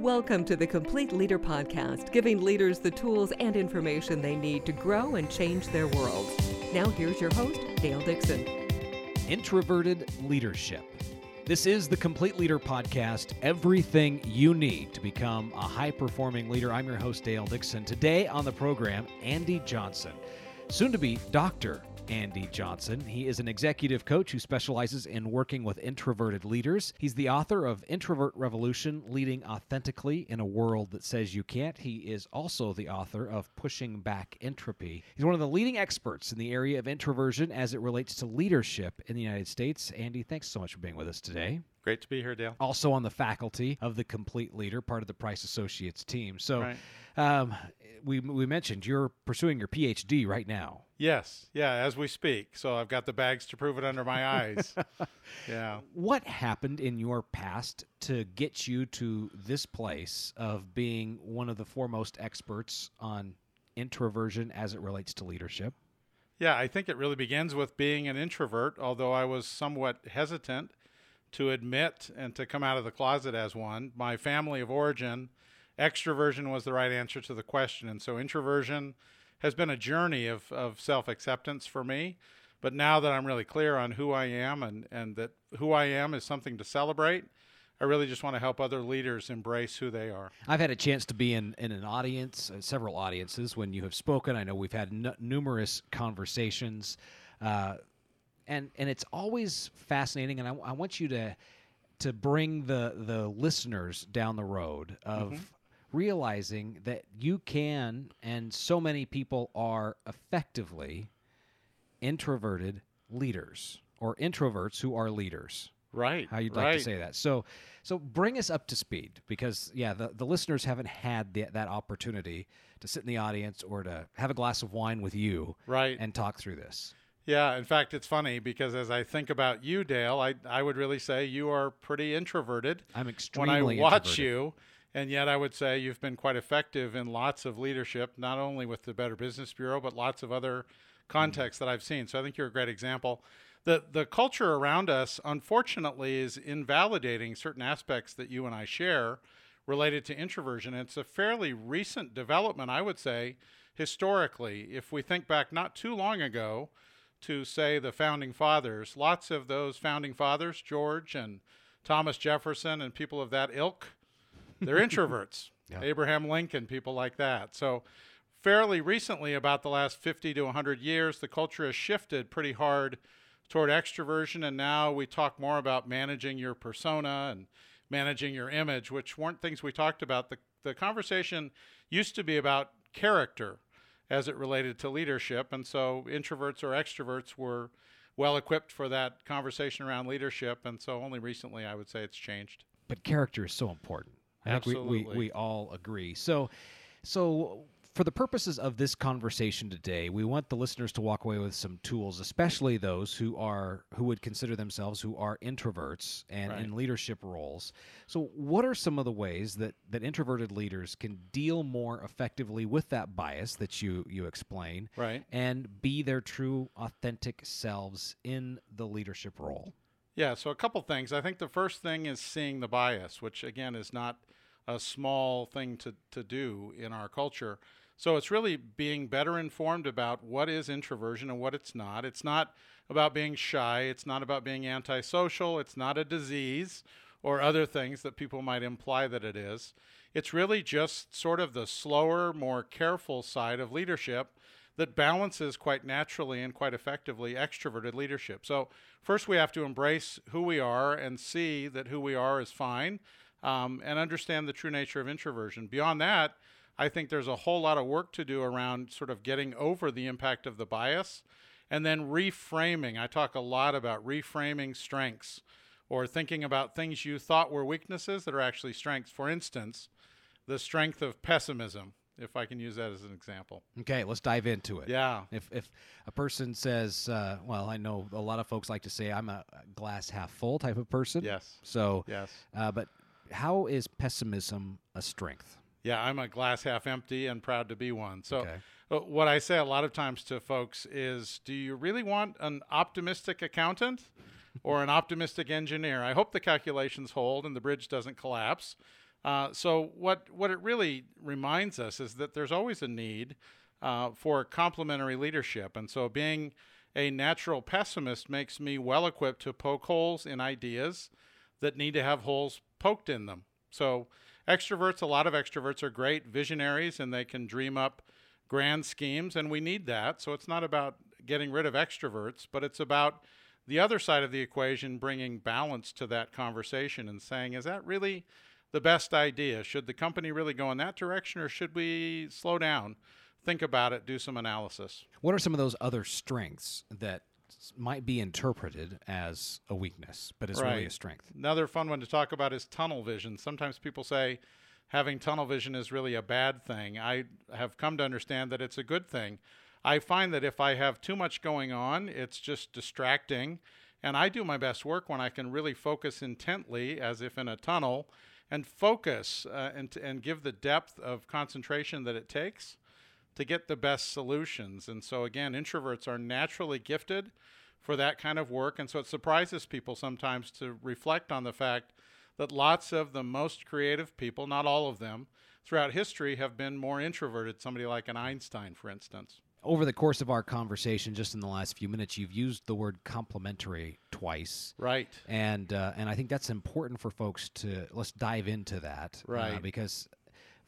Welcome to the Complete Leader Podcast, giving leaders the tools and information they need to grow and change their world. Now, here's your host, Dale Dixon. Introverted Leadership. This is the Complete Leader Podcast, everything you need to become a high performing leader. I'm your host, Dale Dixon. Today on the program, Andy Johnson, soon to be Dr. Andy Johnson. He is an executive coach who specializes in working with introverted leaders. He's the author of Introvert Revolution Leading Authentically in a World That Says You Can't. He is also the author of Pushing Back Entropy. He's one of the leading experts in the area of introversion as it relates to leadership in the United States. Andy, thanks so much for being with us today. Great to be here, Dale. Also on the faculty of the Complete Leader, part of the Price Associates team. So, Right. um, we we mentioned you're pursuing your PhD right now. Yes, yeah, as we speak. So I've got the bags to prove it under my eyes. yeah. What happened in your past to get you to this place of being one of the foremost experts on introversion as it relates to leadership? Yeah, I think it really begins with being an introvert, although I was somewhat hesitant to admit and to come out of the closet as one. My family of origin, extroversion was the right answer to the question. And so introversion has been a journey of, of self acceptance for me. But now that I'm really clear on who I am and, and that who I am is something to celebrate, I really just want to help other leaders embrace who they are. I've had a chance to be in, in an audience, uh, several audiences, when you have spoken. I know we've had n- numerous conversations, uh, and and it's always fascinating. And I, I want you to to bring the the listeners down the road of realizing that you can, and so many people are effectively introverted leaders or introverts who are leaders Right. how you'd right. like to say that. So, so bring us up to speed because yeah, the, the listeners haven't had the, that opportunity to sit in the audience or to have a glass of wine with you Right. and talk through this. Yeah, in fact, it's funny because as I think about you, Dale, I, I would really say you are pretty introverted. I'm extremely. when I watch you, and yet I would say you've been quite effective in lots of leadership, not only with the Better Business Bureau, but lots of other contexts that I've seen. So I think you're a great example. The, the culture around us, unfortunately, is invalidating certain aspects that you and I share related to introversion. It's a fairly recent development, I would say, historically. If we think back not too long ago to, say, the founding fathers, lots of those founding fathers, George and Thomas Jefferson and people of that ilk, they're introverts. Yeah. Abraham Lincoln, people like that. So, fairly recently, about the last 50 to 100 years, the culture has shifted pretty hard toward extroversion, and now we talk more about managing your persona and managing your image, which weren't things we talked about. The, the conversation used to be about character as it related to leadership, and so introverts or extroverts were well equipped for that conversation around leadership, and so only recently I would say it's changed. But character is so important. I think we, we, Absolutely. we all agree. So, so for the purposes of this conversation today, we want the listeners to walk away with some tools, especially those who are who would consider themselves who are introverts and Right. in leadership roles. So, what are some of the ways that that introverted leaders can deal more effectively with that bias that you you explain, Right. and be their true, authentic selves in the leadership role? Yeah, so a couple things. I think the first thing is seeing the bias, which again is not a small thing to, to do in our culture. So it's really being better informed about what is introversion and what it's not. It's not about being shy, it's not about being antisocial, it's not a disease or other things that people might imply that it is. It's really just sort of the slower, more careful side of leadership that balances quite naturally and quite effectively extroverted leadership. So, first we have to embrace who we are and see that who we are is fine um, and understand the true nature of introversion. Beyond that, I think there's a whole lot of work to do around sort of getting over the impact of the bias and then reframing. I talk a lot about reframing strengths or thinking about things you thought were weaknesses that are actually strengths. For instance, the strength of pessimism, if I can use that as an example. Okay, let's dive into it. Yeah. If if a person says, uh, well, I know a lot of folks like to say I'm a glass half full type of person. Yes. So, Yes. uh, but how is pessimism a strength? Yeah, I'm a glass half empty and proud to be one. So, Okay. uh, what I say a lot of times to folks is do you really want an optimistic accountant or an optimistic engineer? I hope the calculations hold and the bridge doesn't collapse. Uh, so what what it really reminds us is that there's always a need uh, for complementary leadership, and so being a natural pessimist makes me well equipped to poke holes in ideas that need to have holes poked in them. So extroverts, a lot of extroverts are great visionaries, and they can dream up grand schemes, and we need that. So it's not about getting rid of extroverts, but it's about the other side of the equation bringing balance to that conversation and saying, is that really the best idea? Should the company really go in that direction or should we slow down, think about it, do some analysis? What are some of those other strengths that might be interpreted as a weakness, but is right. really a strength? Another fun one to talk about is tunnel vision. Sometimes people say having tunnel vision is really a bad thing. I have come to understand that it's a good thing. I find that if I have too much going on, it's just distracting. And I do my best work when I can really focus intently, as if in a tunnel, and focus uh, and, and give the depth of concentration that it takes to get the best solutions. And so, again, introverts are naturally gifted for that kind of work. And so it surprises people sometimes to reflect on the fact that lots of the most creative people, not all of them, throughout history have been more introverted. Somebody like an Einstein, for instance over the course of our conversation, just in the last few minutes, you've used the word complementary twice, right? And uh, and I think that's important for folks to let's dive into that, uh, right? Uh, because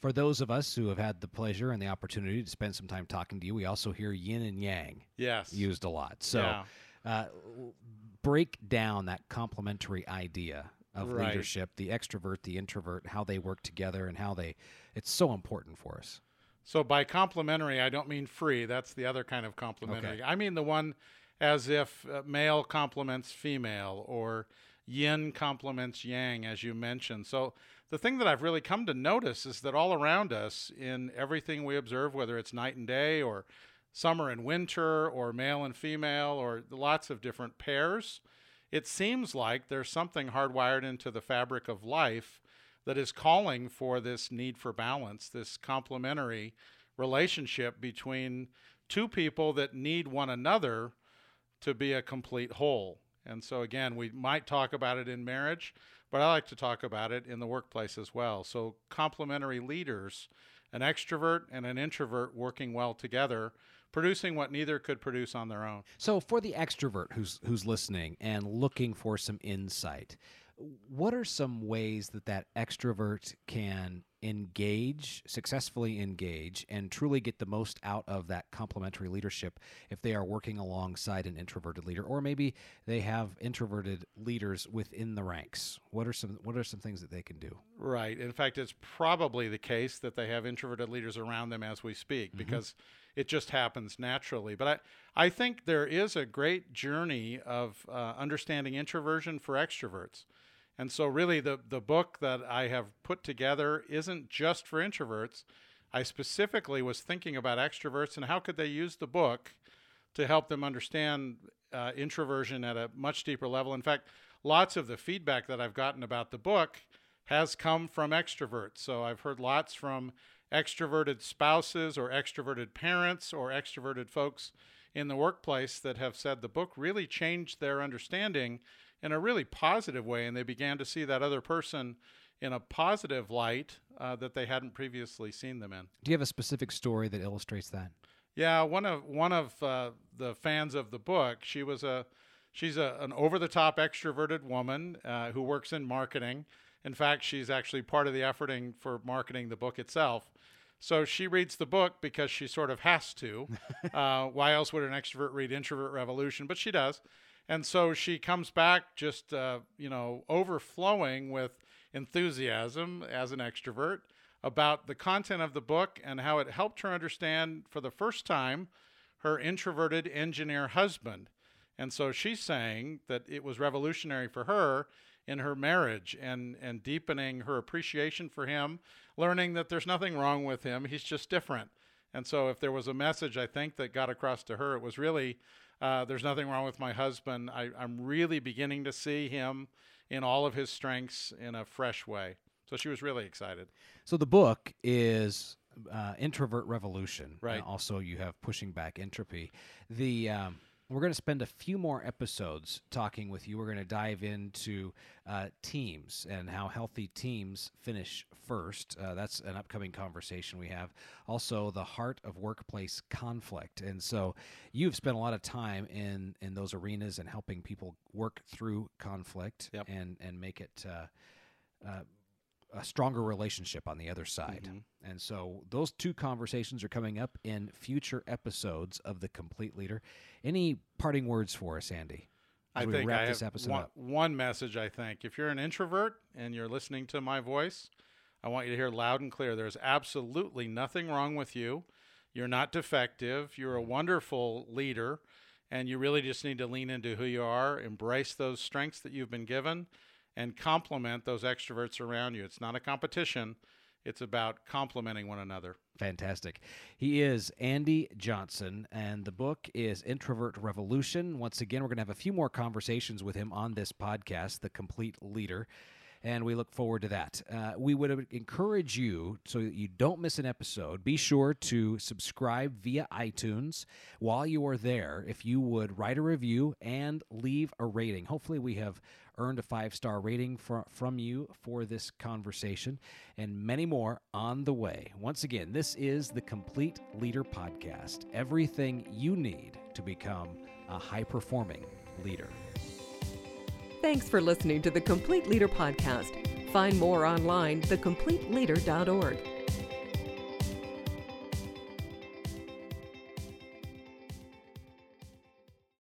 for those of us who have had the pleasure and the opportunity to spend some time talking to you, we also hear yin and yang, yes, used a lot. So, yeah. uh, break down that complementary idea of right. leadership, the extrovert, the introvert, how they work together, and how they. It's so important for us. So by complementary, I don't mean free. That's the other kind of complementary. Okay. I mean the one as if uh, male complements female or yin complements yang, as you mentioned. So the thing that I've really come to notice is that all around us, in everything we observe, whether it's night and day or summer and winter or male and female or lots of different pairs, it seems like there's something hardwired into the fabric of life that is calling for this need for balance, this complementary relationship between two people that need one another to be a complete whole. And so, again, we might talk about it in marriage, but I like to talk about it in the workplace as well. So, complementary leaders, an extrovert and an introvert working well together, producing what neither could produce on their own. So, for the extrovert who's who's listening and looking for some insight, what are some ways that that extrovert can engage successfully engage and truly get the most out of that complementary leadership if they are working alongside an introverted leader or maybe they have introverted leaders within the ranks? What are some what are some things that they can do? Right. In fact it's probably the case that they have introverted leaders around them as we speak mm-hmm. because it just happens naturally. But i i think there is a great journey of uh, understanding introversion for extroverts and so, really, the, the book that I have put together isn't just for introverts. I specifically was thinking about extroverts and how could they use the book to help them understand uh, introversion at a much deeper level. In fact, lots of the feedback that I've gotten about the book has come from extroverts. So I've heard lots from extroverted spouses or extroverted parents or extroverted folks in the workplace that have said the book really changed their understanding in a really positive way, and they began to see that other person in a positive light uh, that they hadn't previously seen them in. Do you have a specific story that illustrates that? Yeah, one of one of uh, the fans of the book, she was a she's a, an over the top extroverted woman uh, who works in marketing. In fact, she's actually part of the efforting for marketing the book itself. So she reads the book because she sort of has to. Uh, why else would an extrovert read Introvert Revolution? But she does. And so she comes back just, uh, you know, overflowing with enthusiasm as an extrovert about the content of the book and how it helped her understand for the first time her introverted engineer husband. And so she's saying that it was revolutionary for her in her marriage and, and deepening her appreciation for him, learning that there's nothing wrong with him, he's just different. And so, if there was a message I think that got across to her, it was really uh, there's nothing wrong with my husband. I, I'm really beginning to see him in all of his strengths in a fresh way. So she was really excited. So the book is uh, Introvert Revolution. Right. also, you have Pushing Back Entropy. The um, We're going to spend a few more episodes talking with you. We're going to dive into uh, teams and how healthy teams finish first. Uh, that's an upcoming conversation we have. Also, the heart of workplace conflict. And so, you've spent a lot of time in in those arenas and helping people work through conflict Yep. and and make it. Uh, uh, a stronger relationship on the other side. Mm-hmm. And so those two conversations are coming up in future episodes of The Complete Leader. Any parting words for us, Andy? I we think wrap I this have episode one, up. one message. I think if you're an introvert and you're listening to my voice, I want you to hear loud and clear. There's absolutely nothing wrong with you. You're not defective. You're a wonderful leader, and you really just need to lean into who you are, embrace those strengths that you've been given, and complement those extroverts around you. It's not a competition. It's about complementing one another. Fantastic. He is Andy Johnson, and the book is Introvert Revolution. Once again, we're going to have a few more conversations with him on this podcast, The Complete Leader, and we look forward to that. Uh, we would encourage you, so that you don't miss an episode, be sure to subscribe via iTunes. While you are there, if you would write a review and leave a rating. Hopefully, we have earned a five star rating fr- from you for this conversation and many more on the way. Once again, this is the Complete Leader Podcast everything you need to become a high performing leader. Thanks for listening to the Complete Leader Podcast. Find more online, thecompleteleader.org.